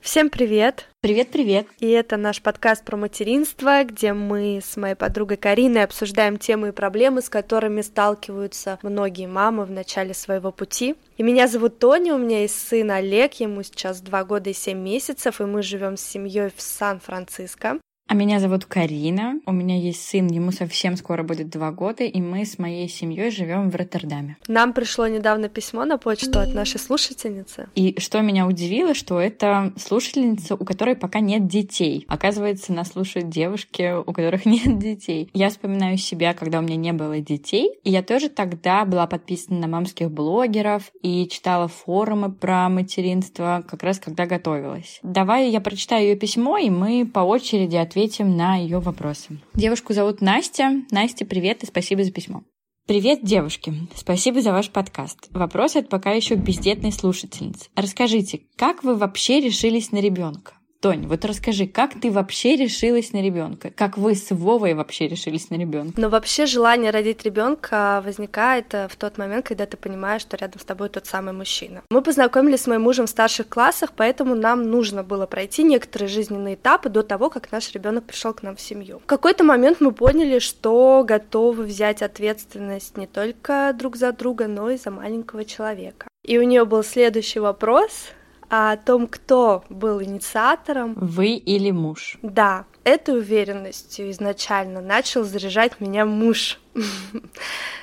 Всем привет! Привет-привет! И это наш подкаст про материнство, где мы с моей подругой Кариной обсуждаем темы и проблемы, с которыми сталкиваются многие мамы в начале своего пути. И меня зовут Тоня, у меня есть сын Олег, ему сейчас два года и семь месяцев, и мы живем с семьей в Сан-Франциско. А меня зовут Карина. У меня есть сын, ему совсем скоро будет два года, и мы с моей семьей живем в Роттердаме. Нам пришло недавно письмо на почту от нашей слушательницы. И что меня удивило, что это слушательница, у которой пока нет детей. Оказывается, нас слушают девушки, у которых нет детей. Я вспоминаю себя, когда у меня не было детей, и я тоже тогда была подписана на мамских блогеров и читала форумы про материнство, как раз когда готовилась. Давай я прочитаю ее письмо, и мы по очереди ответим ответим на ее вопросы. Девушку зовут Настя. Настя, привет и спасибо за письмо. Привет, девушки! Спасибо за ваш подкаст. Вопрос от пока еще бездетной слушательницы. Расскажите, как вы вообще решились на ребенка? Тонь, вот расскажи, как ты вообще решилась на ребенка? Как вы с Вовой вообще решились на ребенка? Ну, вообще желание родить ребенка возникает э, в тот момент, когда ты понимаешь, что рядом с тобой тот самый мужчина. Мы познакомились с моим мужем в старших классах, поэтому нам нужно было пройти некоторые жизненные этапы до того, как наш ребенок пришел к нам в семью. В какой-то момент мы поняли, что готовы взять ответственность не только друг за друга, но и за маленького человека. И у нее был следующий вопрос, о том, кто был инициатором. Вы или муж? Да, этой уверенностью изначально начал заряжать меня муж,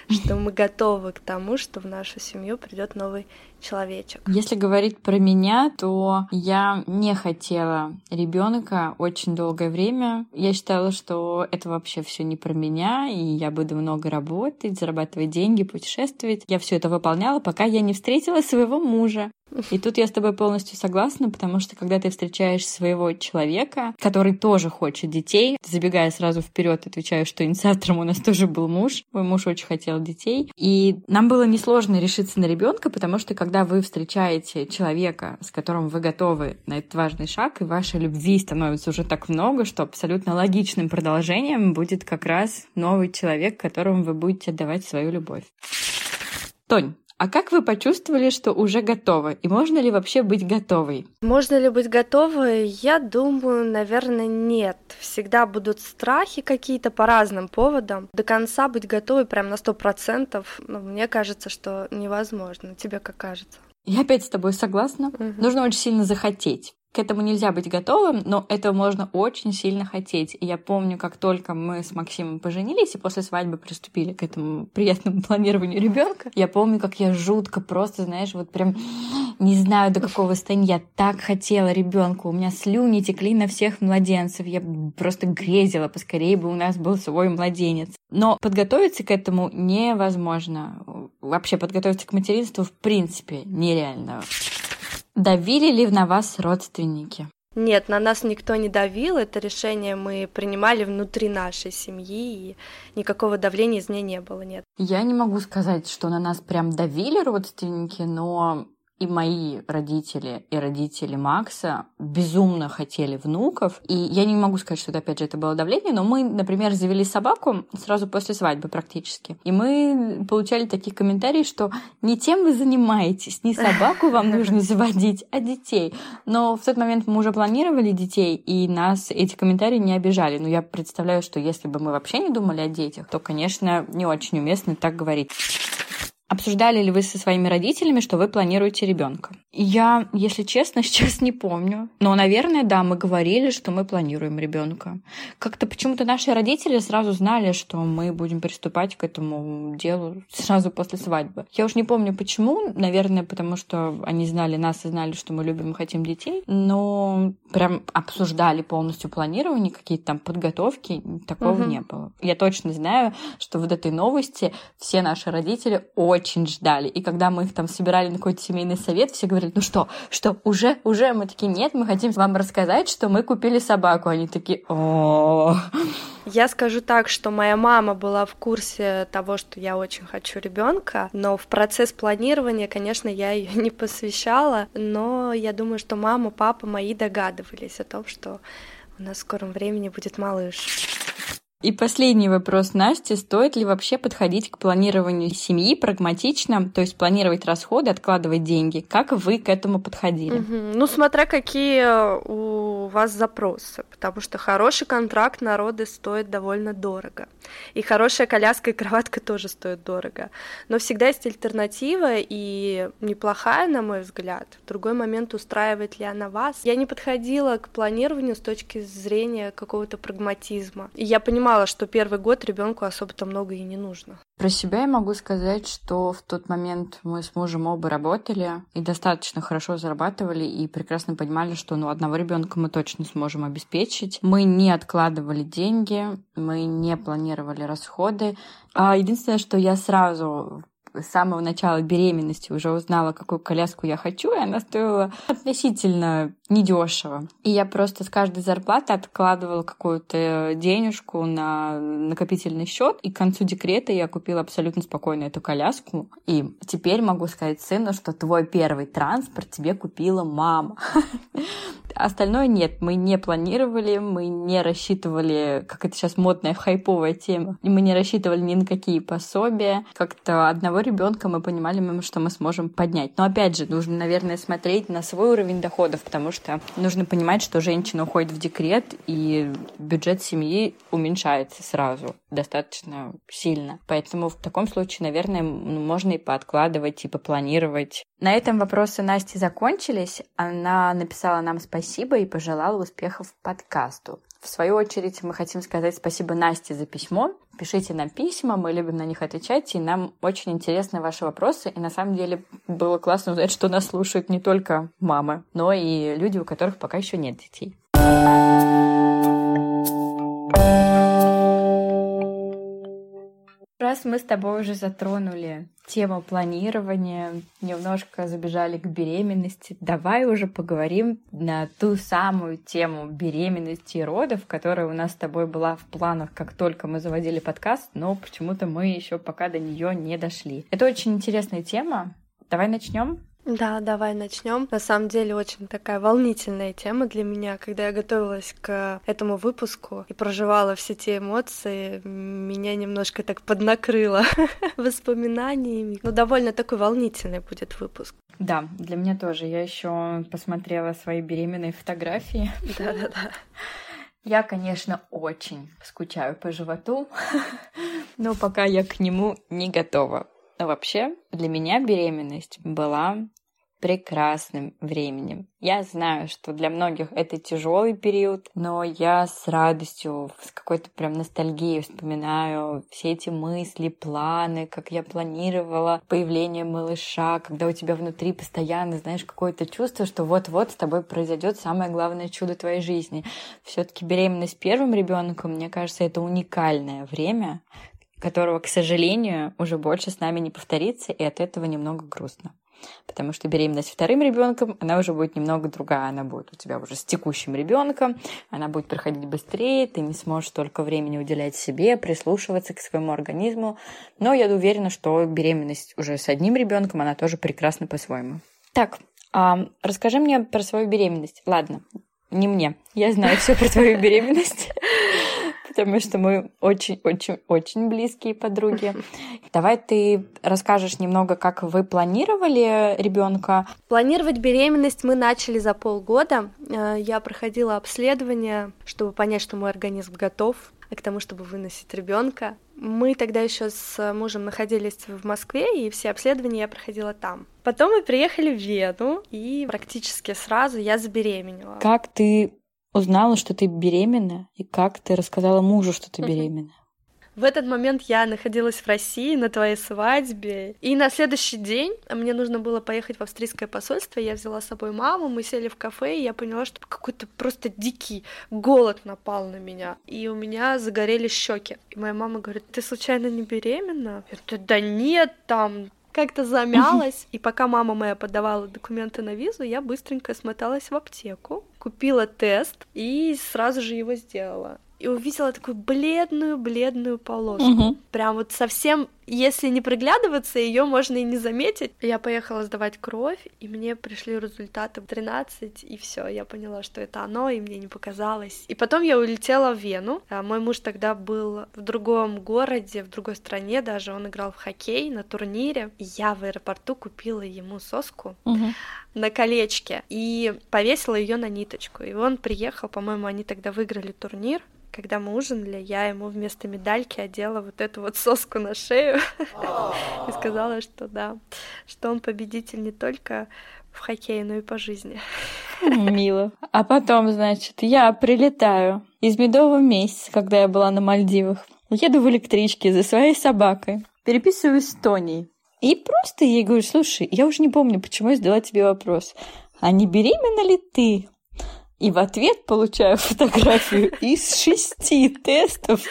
что мы готовы к тому, что в нашу семью придет новый человечек. Если говорить про меня, то я не хотела ребенка очень долгое время. Я считала, что это вообще все не про меня, и я буду много работать, зарабатывать деньги, путешествовать. Я все это выполняла, пока я не встретила своего мужа. И тут я с тобой полностью согласна, потому что когда ты встречаешь своего человека, который тоже хочет детей, забегая сразу вперед, отвечаю, что инициатором у нас тоже был муж. Мой муж очень хотел детей. И нам было несложно решиться на ребенка, потому что когда вы встречаете человека, с которым вы готовы на этот важный шаг, и вашей любви становится уже так много, что абсолютно логичным продолжением будет как раз новый человек, которому вы будете отдавать свою любовь. Тонь, а как вы почувствовали, что уже готовы? И можно ли вообще быть готовой? Можно ли быть готовой? Я думаю, наверное, нет. Всегда будут страхи какие-то по разным поводам. До конца быть готовой прям на сто процентов, ну, мне кажется, что невозможно. Тебе как кажется? Я опять с тобой согласна. Угу. Нужно очень сильно захотеть к этому нельзя быть готовым, но этого можно очень сильно хотеть. И я помню, как только мы с Максимом поженились и после свадьбы приступили к этому приятному планированию ребенка, я помню, как я жутко просто, знаешь, вот прям не знаю до какого состояния. Я так хотела ребенка. У меня слюни текли на всех младенцев. Я просто грезила, поскорее бы у нас был свой младенец. Но подготовиться к этому невозможно. Вообще подготовиться к материнству в принципе нереально. Давили ли на вас родственники? Нет, на нас никто не давил, это решение мы принимали внутри нашей семьи, и никакого давления из нее не было, нет. Я не могу сказать, что на нас прям давили родственники, но и мои родители, и родители Макса безумно хотели внуков. И я не могу сказать, что это, опять же, это было давление, но мы, например, завели собаку сразу после свадьбы практически. И мы получали такие комментарии, что не тем вы занимаетесь, не собаку вам нужно заводить, а детей. Но в тот момент мы уже планировали детей, и нас эти комментарии не обижали. Но я представляю, что если бы мы вообще не думали о детях, то, конечно, не очень уместно так говорить. Обсуждали ли вы со своими родителями, что вы планируете ребенка? Я, если честно, сейчас не помню. Но, наверное, да, мы говорили, что мы планируем ребенка. Как-то почему-то наши родители сразу знали, что мы будем приступать к этому делу сразу после свадьбы. Я уж не помню почему. Наверное, потому что они знали нас и знали, что мы любим и хотим детей. Но прям обсуждали полностью планирование, какие-то там подготовки. Такого угу. не было. Я точно знаю, что вот этой новости все наши родители очень очень ждали. И когда мы их там собирали на какой-то семейный совет, все говорили, ну что, что, уже, уже? Мы такие, нет, мы хотим вам рассказать, что мы купили собаку. Они такие, о я скажу так, что моя мама была в курсе того, что я очень хочу ребенка, но в процесс планирования, конечно, я ее не посвящала, но я думаю, что мама, папа мои догадывались о том, что у нас в скором времени будет малыш. И последний вопрос Насти. Стоит ли вообще подходить к планированию семьи прагматично, то есть планировать расходы, откладывать деньги? Как вы к этому подходили? Угу. Ну, смотря какие у вас запросы, потому что хороший контракт на роды стоит довольно дорого. И хорошая коляска и кроватка тоже стоят дорого. Но всегда есть альтернатива, и неплохая, на мой взгляд. В другой момент устраивает ли она вас. Я не подходила к планированию с точки зрения какого-то прагматизма. И я понимала, понимала, что первый год ребенку особо-то много и не нужно. Про себя я могу сказать, что в тот момент мы с мужем оба работали и достаточно хорошо зарабатывали и прекрасно понимали, что ну, одного ребенка мы точно сможем обеспечить. Мы не откладывали деньги, мы не планировали расходы. А единственное, что я сразу с самого начала беременности уже узнала, какую коляску я хочу, и она стоила относительно недешево. И я просто с каждой зарплаты откладывала какую-то денежку на накопительный счет, и к концу декрета я купила абсолютно спокойно эту коляску. И теперь могу сказать сыну, что твой первый транспорт тебе купила мама. Остальное нет, мы не планировали, мы не рассчитывали, как это сейчас модная хайповая тема, мы не рассчитывали ни на какие пособия. Как-то одного ребенка мы понимали, что мы сможем поднять. Но опять же, нужно, наверное, смотреть на свой уровень доходов, потому что нужно понимать, что женщина уходит в декрет, и бюджет семьи уменьшается сразу достаточно сильно. Поэтому в таком случае, наверное, можно и пооткладывать, и попланировать. На этом вопросы Насти закончились. Она написала нам спасибо и пожелала успехов подкасту. В свою очередь мы хотим сказать спасибо Насте за письмо. Пишите нам письма, мы любим на них отвечать, и нам очень интересны ваши вопросы. И на самом деле было классно узнать, что нас слушают не только мамы, но и люди, у которых пока еще нет детей. Раз мы с тобой уже затронули тему планирования, немножко забежали к беременности, давай уже поговорим на ту самую тему беременности и родов, которая у нас с тобой была в планах, как только мы заводили подкаст, но почему-то мы еще пока до нее не дошли. Это очень интересная тема. Давай начнем. Да, давай начнем. На самом деле очень такая волнительная тема для меня. Когда я готовилась к этому выпуску и проживала все те эмоции, меня немножко так поднакрыло воспоминаниями. Ну, довольно такой волнительный будет выпуск. Да, для меня тоже. Я еще посмотрела свои беременные фотографии. Да-да-да. Я, конечно, очень скучаю по животу, но пока я к нему не готова. Вообще, для меня беременность была прекрасным временем. Я знаю, что для многих это тяжелый период, но я с радостью, с какой-то прям ностальгией вспоминаю все эти мысли, планы, как я планировала появление малыша, когда у тебя внутри постоянно, знаешь, какое-то чувство, что вот-вот с тобой произойдет самое главное чудо твоей жизни. Все-таки беременность первым ребенком, мне кажется, это уникальное время, которого, к сожалению, уже больше с нами не повторится, и от этого немного грустно. Потому что беременность вторым ребенком, она уже будет немного другая. Она будет у тебя уже с текущим ребенком, она будет проходить быстрее, ты не сможешь столько времени уделять себе, прислушиваться к своему организму. Но я уверена, что беременность уже с одним ребенком, она тоже прекрасна по-своему. Так, а, расскажи мне про свою беременность. Ладно, не мне. Я знаю все про твою беременность потому что мы очень-очень-очень близкие подруги. Давай ты расскажешь немного, как вы планировали ребенка. Планировать беременность мы начали за полгода. Э, я проходила обследование, чтобы понять, что мой организм готов к тому, чтобы выносить ребенка. Мы тогда еще с мужем находились в Москве, и все обследования я проходила там. Потом мы приехали в Вену, и практически сразу я забеременела. Как ты узнала, что ты беременна, и как ты рассказала мужу, что ты беременна? В этот момент я находилась в России на твоей свадьбе, и на следующий день мне нужно было поехать в австрийское посольство, я взяла с собой маму, мы сели в кафе, и я поняла, что какой-то просто дикий голод напал на меня, и у меня загорели щеки. И моя мама говорит, ты случайно не беременна? Я говорю, да нет, там как-то замялась, и пока мама моя подавала документы на визу, я быстренько смоталась в аптеку, купила тест и сразу же его сделала. И увидела такую бледную-бледную полоску. Угу. Прям вот совсем Если не приглядываться, ее можно и не заметить. Я поехала сдавать кровь, и мне пришли результаты 13, и все, я поняла, что это оно, и мне не показалось. И потом я улетела в Вену. А мой муж тогда был в другом городе, в другой стране даже, он играл в хоккей на турнире. И я в аэропорту купила ему соску. Угу на колечке и повесила ее на ниточку. И он приехал, по-моему, они тогда выиграли турнир, когда мы ужинали, я ему вместо медальки одела вот эту вот соску на шею и сказала, что да, что он победитель не только в хоккее, но и по жизни. Мило. А потом, значит, я прилетаю из медового месяца, когда я была на Мальдивах. Еду в электричке за своей собакой. Переписываюсь с Тоней. И просто ей говорю, слушай, я уже не помню, почему я задала тебе вопрос. А не беременна ли ты? И в ответ получаю фотографию из шести тестов.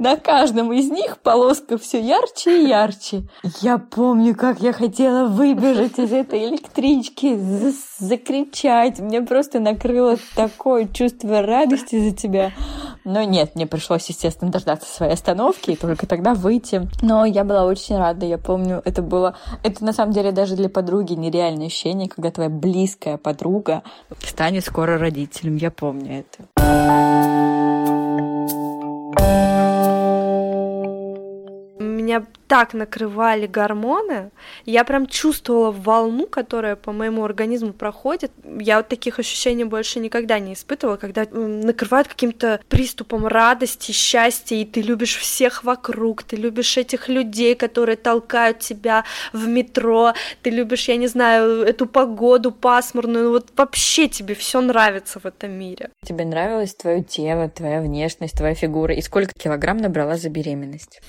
На каждом из них полоска все ярче и ярче. Я помню, как я хотела выбежать из этой электрички, закричать. Мне просто накрыло такое чувство радости за тебя. Но нет, мне пришлось, естественно, дождаться своей остановки и только тогда выйти. Но я была очень рада. Я помню, это было... Это на самом деле даже для подруги нереальное ощущение, когда твоя близкая подруга станет скоро родителем. Я помню это. Меня так накрывали гормоны, я прям чувствовала волну, которая по моему организму проходит. Я вот таких ощущений больше никогда не испытывала, когда накрывают каким-то приступом радости, счастья, и ты любишь всех вокруг, ты любишь этих людей, которые толкают тебя в метро, ты любишь, я не знаю, эту погоду пасмурную, вот вообще тебе все нравится в этом мире. Тебе нравилось твое тело, твоя внешность, твоя фигура, и сколько килограмм набрала за беременность?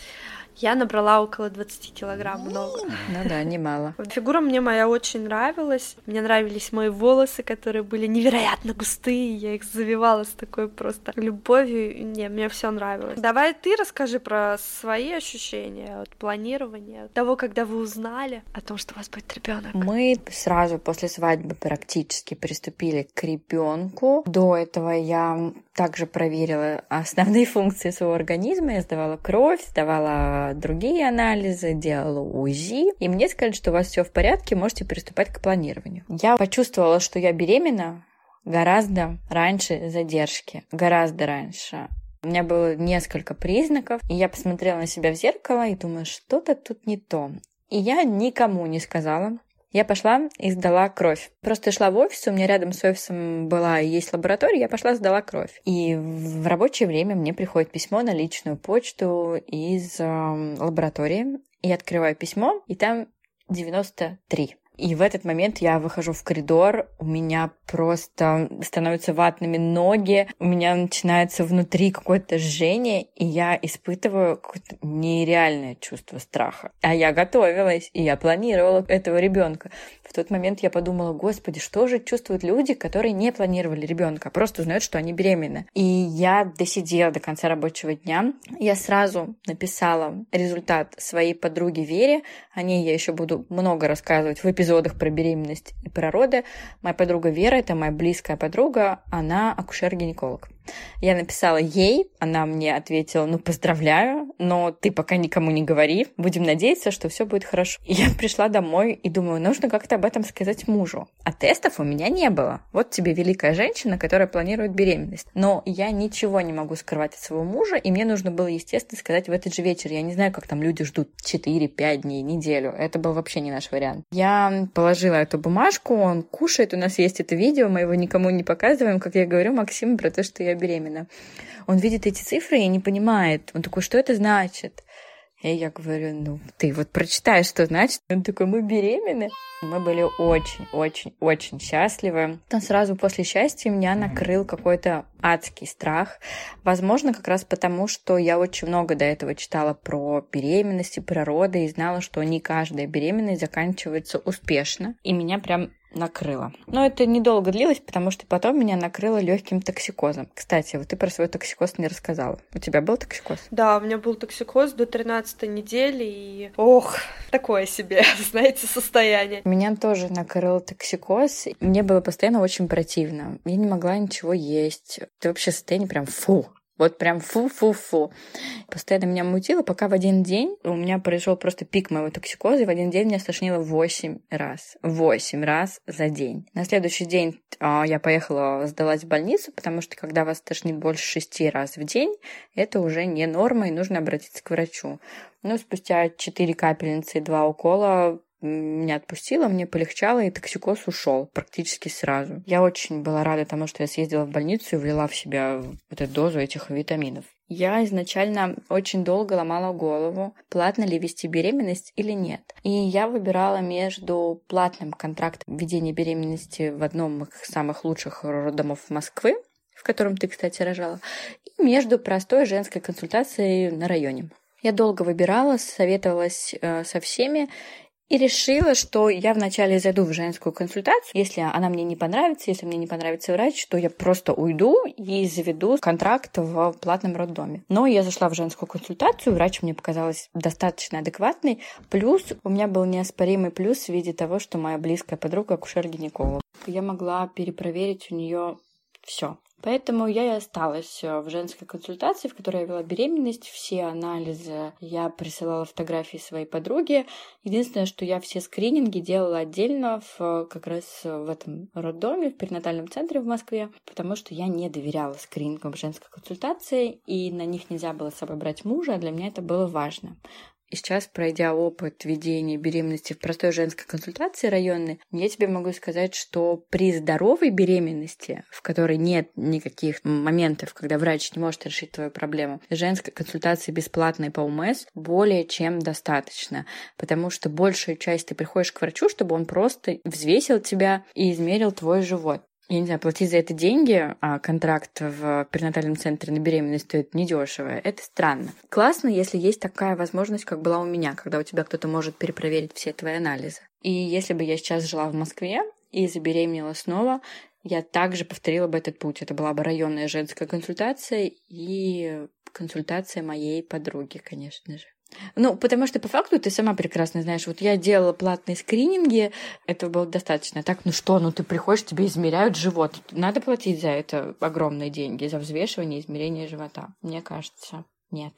Я набрала около 20 килограмм, много. Ну да, немало. Фигура мне моя очень нравилась. Мне нравились мои волосы, которые были невероятно густые. Я их завивала с такой просто любовью. Не, мне все нравилось. Давай ты расскажи про свои ощущения от планирования, того, когда вы узнали о том, что у вас будет ребенок. Мы сразу после свадьбы практически приступили к ребенку. До этого я также проверила основные функции своего организма. Я сдавала кровь, сдавала другие анализы, делала УЗИ. И мне сказали, что у вас все в порядке, можете приступать к планированию. Я почувствовала, что я беременна гораздо раньше задержки, гораздо раньше. У меня было несколько признаков, и я посмотрела на себя в зеркало и думаю, что-то тут не то. И я никому не сказала, я пошла и сдала кровь. Просто шла в офис, у меня рядом с офисом была и есть лаборатория, я пошла сдала кровь. И в рабочее время мне приходит письмо на личную почту из э, лаборатории. Я открываю письмо, и там 93. И в этот момент я выхожу в коридор, у меня просто становятся ватными ноги, у меня начинается внутри какое-то жжение, и я испытываю какое-то нереальное чувство страха. А я готовилась, и я планировала этого ребенка. В тот момент я подумала, господи, что же чувствуют люди, которые не планировали ребенка, а просто знают, что они беременны. И я досидела до конца рабочего дня. Я сразу написала результат своей подруге Вере. О ней я еще буду много рассказывать в эпизодах про беременность и про роды. Моя подруга Вера, это моя близкая подруга, она акушер-гинеколог. Я написала ей, она мне ответила, ну, поздравляю, но ты пока никому не говори, будем надеяться, что все будет хорошо. Я пришла домой и думаю, нужно как-то об этом сказать мужу. А тестов у меня не было. Вот тебе великая женщина, которая планирует беременность. Но я ничего не могу скрывать от своего мужа, и мне нужно было, естественно, сказать в этот же вечер. Я не знаю, как там люди ждут 4-5 дней, неделю. Это был вообще не наш вариант. Я положила эту бумажку, он кушает, у нас есть это видео, мы его никому не показываем, как я говорю Максиму про то, что я беременна. Он видит эти цифры и не понимает. Он такой, что это значит? И я говорю, ну, ты вот прочитай, что значит. Он такой, мы беременны. Мы были очень-очень-очень счастливы. Но сразу после счастья меня накрыл какой-то адский страх. Возможно, как раз потому, что я очень много до этого читала про беременности, про роды и знала, что не каждая беременность заканчивается успешно. И меня прям накрыло. Но это недолго длилось, потому что потом меня накрыло легким токсикозом. Кстати, вот ты про свой токсикоз не рассказала. У тебя был токсикоз? Да, у меня был токсикоз до 13 недели, и ох, такое себе, знаете, состояние. Меня тоже накрыл токсикоз. Мне было постоянно очень противно. Я не могла ничего есть. Это вообще состояние прям фу. Вот прям фу-фу-фу. Постоянно меня мутило, пока в один день у меня произошел просто пик моего токсикоза, и в один день меня стошнило 8 раз. 8 раз за день. На следующий день а, я поехала, сдалась в больницу, потому что когда вас тошнит больше 6 раз в день, это уже не норма, и нужно обратиться к врачу. Но спустя 4 капельницы и 2 укола меня отпустило, мне полегчало, и токсикоз ушел практически сразу. Я очень была рада тому, что я съездила в больницу и влила в себя вот эту дозу этих витаминов. Я изначально очень долго ломала голову, платно ли вести беременность или нет. И я выбирала между платным контрактом ведения беременности в одном из самых лучших роддомов Москвы, в котором ты, кстати, рожала, и между простой женской консультацией на районе. Я долго выбирала, советовалась э, со всеми, и решила, что я вначале зайду в женскую консультацию. Если она мне не понравится, если мне не понравится врач, то я просто уйду и заведу контракт в платном роддоме. Но я зашла в женскую консультацию, врач мне показалась достаточно адекватной. Плюс у меня был неоспоримый плюс в виде того, что моя близкая подруга акушер-гинеколог. Я могла перепроверить у нее все. Поэтому я и осталась э, в женской консультации, в которой я вела беременность. Все анализы я присылала фотографии своей подруги. Единственное, что я все скрининги делала отдельно в, как раз в этом роддоме, в перинатальном центре в Москве, потому что я не доверяла скринингам женской консультации, и на них нельзя было с собой брать мужа, а для меня это было важно. И сейчас, пройдя опыт ведения беременности в простой женской консультации районной, я тебе могу сказать, что при здоровой беременности, в которой нет никаких моментов, когда врач не может решить твою проблему, женской консультации бесплатной по УМС более чем достаточно, потому что большую часть ты приходишь к врачу, чтобы он просто взвесил тебя и измерил твой живот я не знаю, платить за это деньги, а контракт в перинатальном центре на беременность стоит недешево. Это странно. Классно, если есть такая возможность, как была у меня, когда у тебя кто-то может перепроверить все твои анализы. И если бы я сейчас жила в Москве и забеременела снова, я также повторила бы этот путь. Это была бы районная женская консультация и консультация моей подруги, конечно же. Ну, потому что по факту ты сама прекрасно знаешь, вот я делала платные скрининги, этого было достаточно. Так, ну что, ну ты приходишь, тебе измеряют живот. Надо платить за это огромные деньги, за взвешивание, измерение живота. Мне кажется, нет.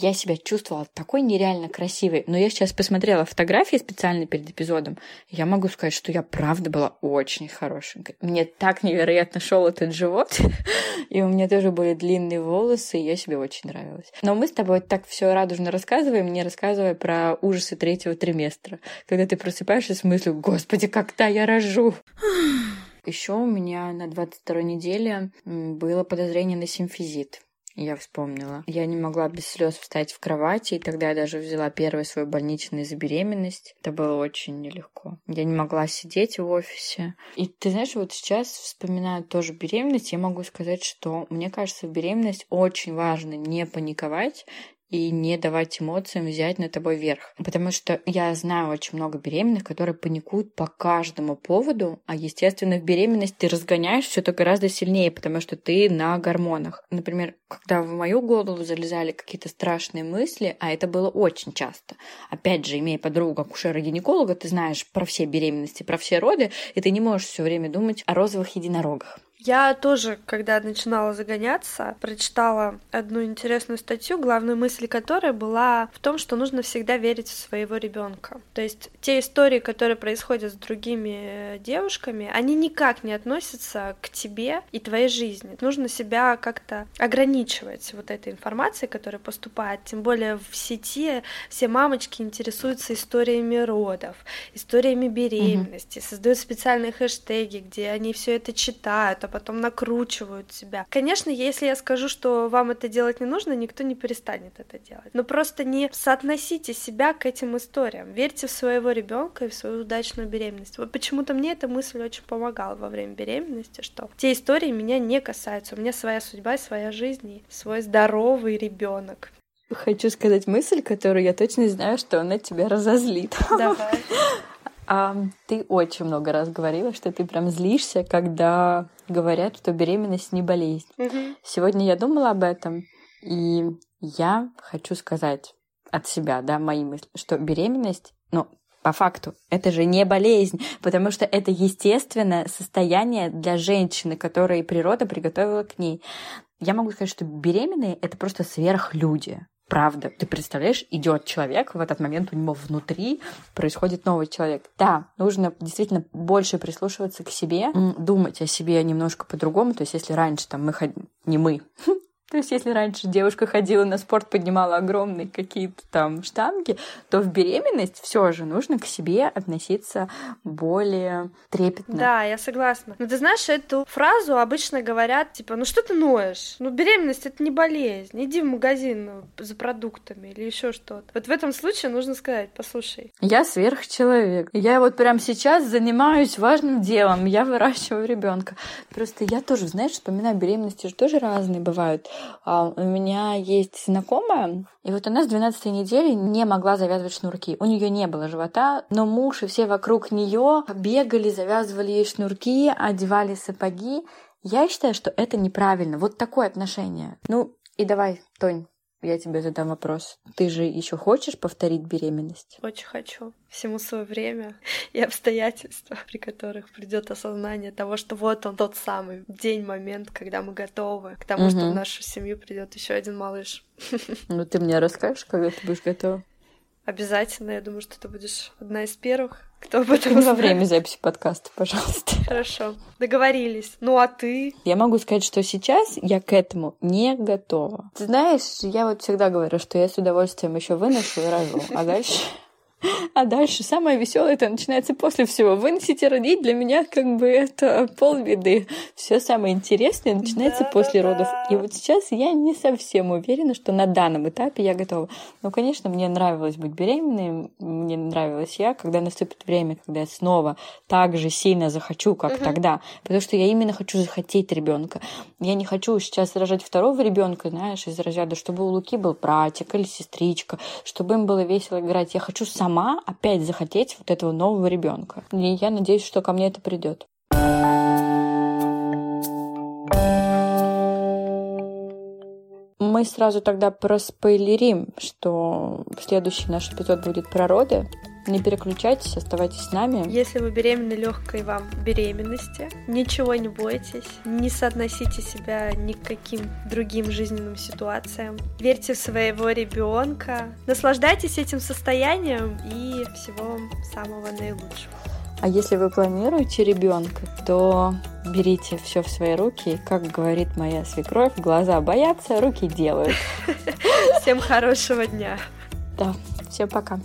Я себя чувствовала такой нереально красивой. Но я сейчас посмотрела фотографии специально перед эпизодом. Я могу сказать, что я правда была очень хорошенькой. Мне так невероятно шел этот живот. И у меня тоже были длинные волосы, и я себе очень нравилась. Но мы с тобой так все радужно рассказываем, не рассказывая про ужасы третьего триместра. Когда ты просыпаешься с мыслью, господи, когда я рожу? Еще у меня на 22 неделе было подозрение на симфизит я вспомнила. Я не могла без слез встать в кровати, и тогда я даже взяла первый свой больничный за беременность. Это было очень нелегко. Я не могла сидеть в офисе. И ты знаешь, вот сейчас, вспоминаю тоже беременность, я могу сказать, что мне кажется, в беременность очень важно не паниковать, и не давать эмоциям взять на тобой верх. Потому что я знаю очень много беременных, которые паникуют по каждому поводу, а, естественно, в беременность ты разгоняешь все это гораздо сильнее, потому что ты на гормонах. Например, когда в мою голову залезали какие-то страшные мысли, а это было очень часто. Опять же, имея подругу акушера-гинеколога, ты знаешь про все беременности, про все роды, и ты не можешь все время думать о розовых единорогах. Я тоже, когда начинала загоняться, прочитала одну интересную статью, главная мысль которой была в том, что нужно всегда верить в своего ребенка. То есть те истории, которые происходят с другими девушками, они никак не относятся к тебе и твоей жизни. Нужно себя как-то ограничивать вот этой информацией, которая поступает. Тем более в сети все мамочки интересуются историями родов, историями беременности, угу. создают специальные хэштеги, где они все это читают, потом накручивают себя. Конечно, если я скажу, что вам это делать не нужно, никто не перестанет это делать. Но просто не соотносите себя к этим историям. Верьте в своего ребенка и в свою удачную беременность. Вот почему-то мне эта мысль очень помогала во время беременности, что те истории меня не касаются. У меня своя судьба, своя жизнь и свой здоровый ребенок. Хочу сказать мысль, которую я точно знаю, что она тебя разозлит. Давай. А, ты очень много раз говорила, что ты прям злишься, когда говорят, что беременность не болезнь. Угу. Сегодня я думала об этом, и я хочу сказать от себя, да, мои мысли, что беременность, ну, по факту. Это же не болезнь, потому что это естественное состояние для женщины, которое природа приготовила к ней. Я могу сказать, что беременные — это просто сверхлюди. Правда. Ты представляешь, идет человек, в этот момент у него внутри происходит новый человек. Да, нужно действительно больше прислушиваться к себе, думать о себе немножко по-другому. То есть, если раньше там мы ходили, не мы, То есть, если раньше девушка ходила на спорт, поднимала огромные какие-то там штанги, то в беременность все же нужно к себе относиться более трепетно. Да, я согласна. Но ты знаешь, эту фразу обычно говорят, типа, ну что ты ноешь? Ну, беременность это не болезнь. Иди в магазин ну, за продуктами или еще что-то. Вот в этом случае нужно сказать, послушай. Я сверхчеловек. Я вот прямо сейчас занимаюсь важным делом. Я выращиваю ребенка. Просто я тоже, знаешь, вспоминаю, беременности же тоже разные бывают. А, у меня есть знакомая, и вот она с 12 недели не могла завязывать шнурки. У нее не было живота, но муж и все вокруг нее бегали, завязывали ей шнурки, одевали сапоги. Я считаю, что это неправильно. Вот такое отношение. Ну, и давай, Тонь, я тебе задам вопрос. Ты же еще хочешь повторить беременность? Очень хочу. Всему свое время и обстоятельства, при которых придет осознание того, что вот он тот самый день, момент, когда мы готовы к тому, угу. что в нашу семью придет еще один малыш. Ну, ты мне расскажешь, когда ты будешь готова? Обязательно. Я думаю, что ты будешь одна из первых, кто об этом во время записи подкаста, пожалуйста. Хорошо. Договорились. Ну а ты? Я могу сказать, что сейчас я к этому не готова. Ты знаешь, я вот всегда говорю, что я с удовольствием еще выношу и рожу, а дальше а дальше самое веселое это начинается после всего. Выносить и родить для меня как бы это полбеды. Все самое интересное начинается да, после да, родов. И вот сейчас я не совсем уверена, что на данном этапе я готова. Но, конечно, мне нравилось быть беременной, мне нравилось я, когда наступит время, когда я снова так же сильно захочу, как угу. тогда. Потому что я именно хочу захотеть ребенка. Я не хочу сейчас рожать второго ребенка, знаешь, из разряда, чтобы у Луки был братик или сестричка, чтобы им было весело играть. Я хочу сам сама опять захотеть вот этого нового ребенка. И я надеюсь, что ко мне это придет. Мы сразу тогда проспойлерим, что следующий наш эпизод будет про роды. Не переключайтесь, оставайтесь с нами. Если вы беременны легкой вам беременности, ничего не бойтесь, не соотносите себя ни к каким другим жизненным ситуациям. Верьте в своего ребенка, наслаждайтесь этим состоянием и всего вам самого наилучшего. А если вы планируете ребенка, то берите все в свои руки. Как говорит моя свекровь, глаза боятся, руки делают. Всем хорошего дня. Да, всем пока.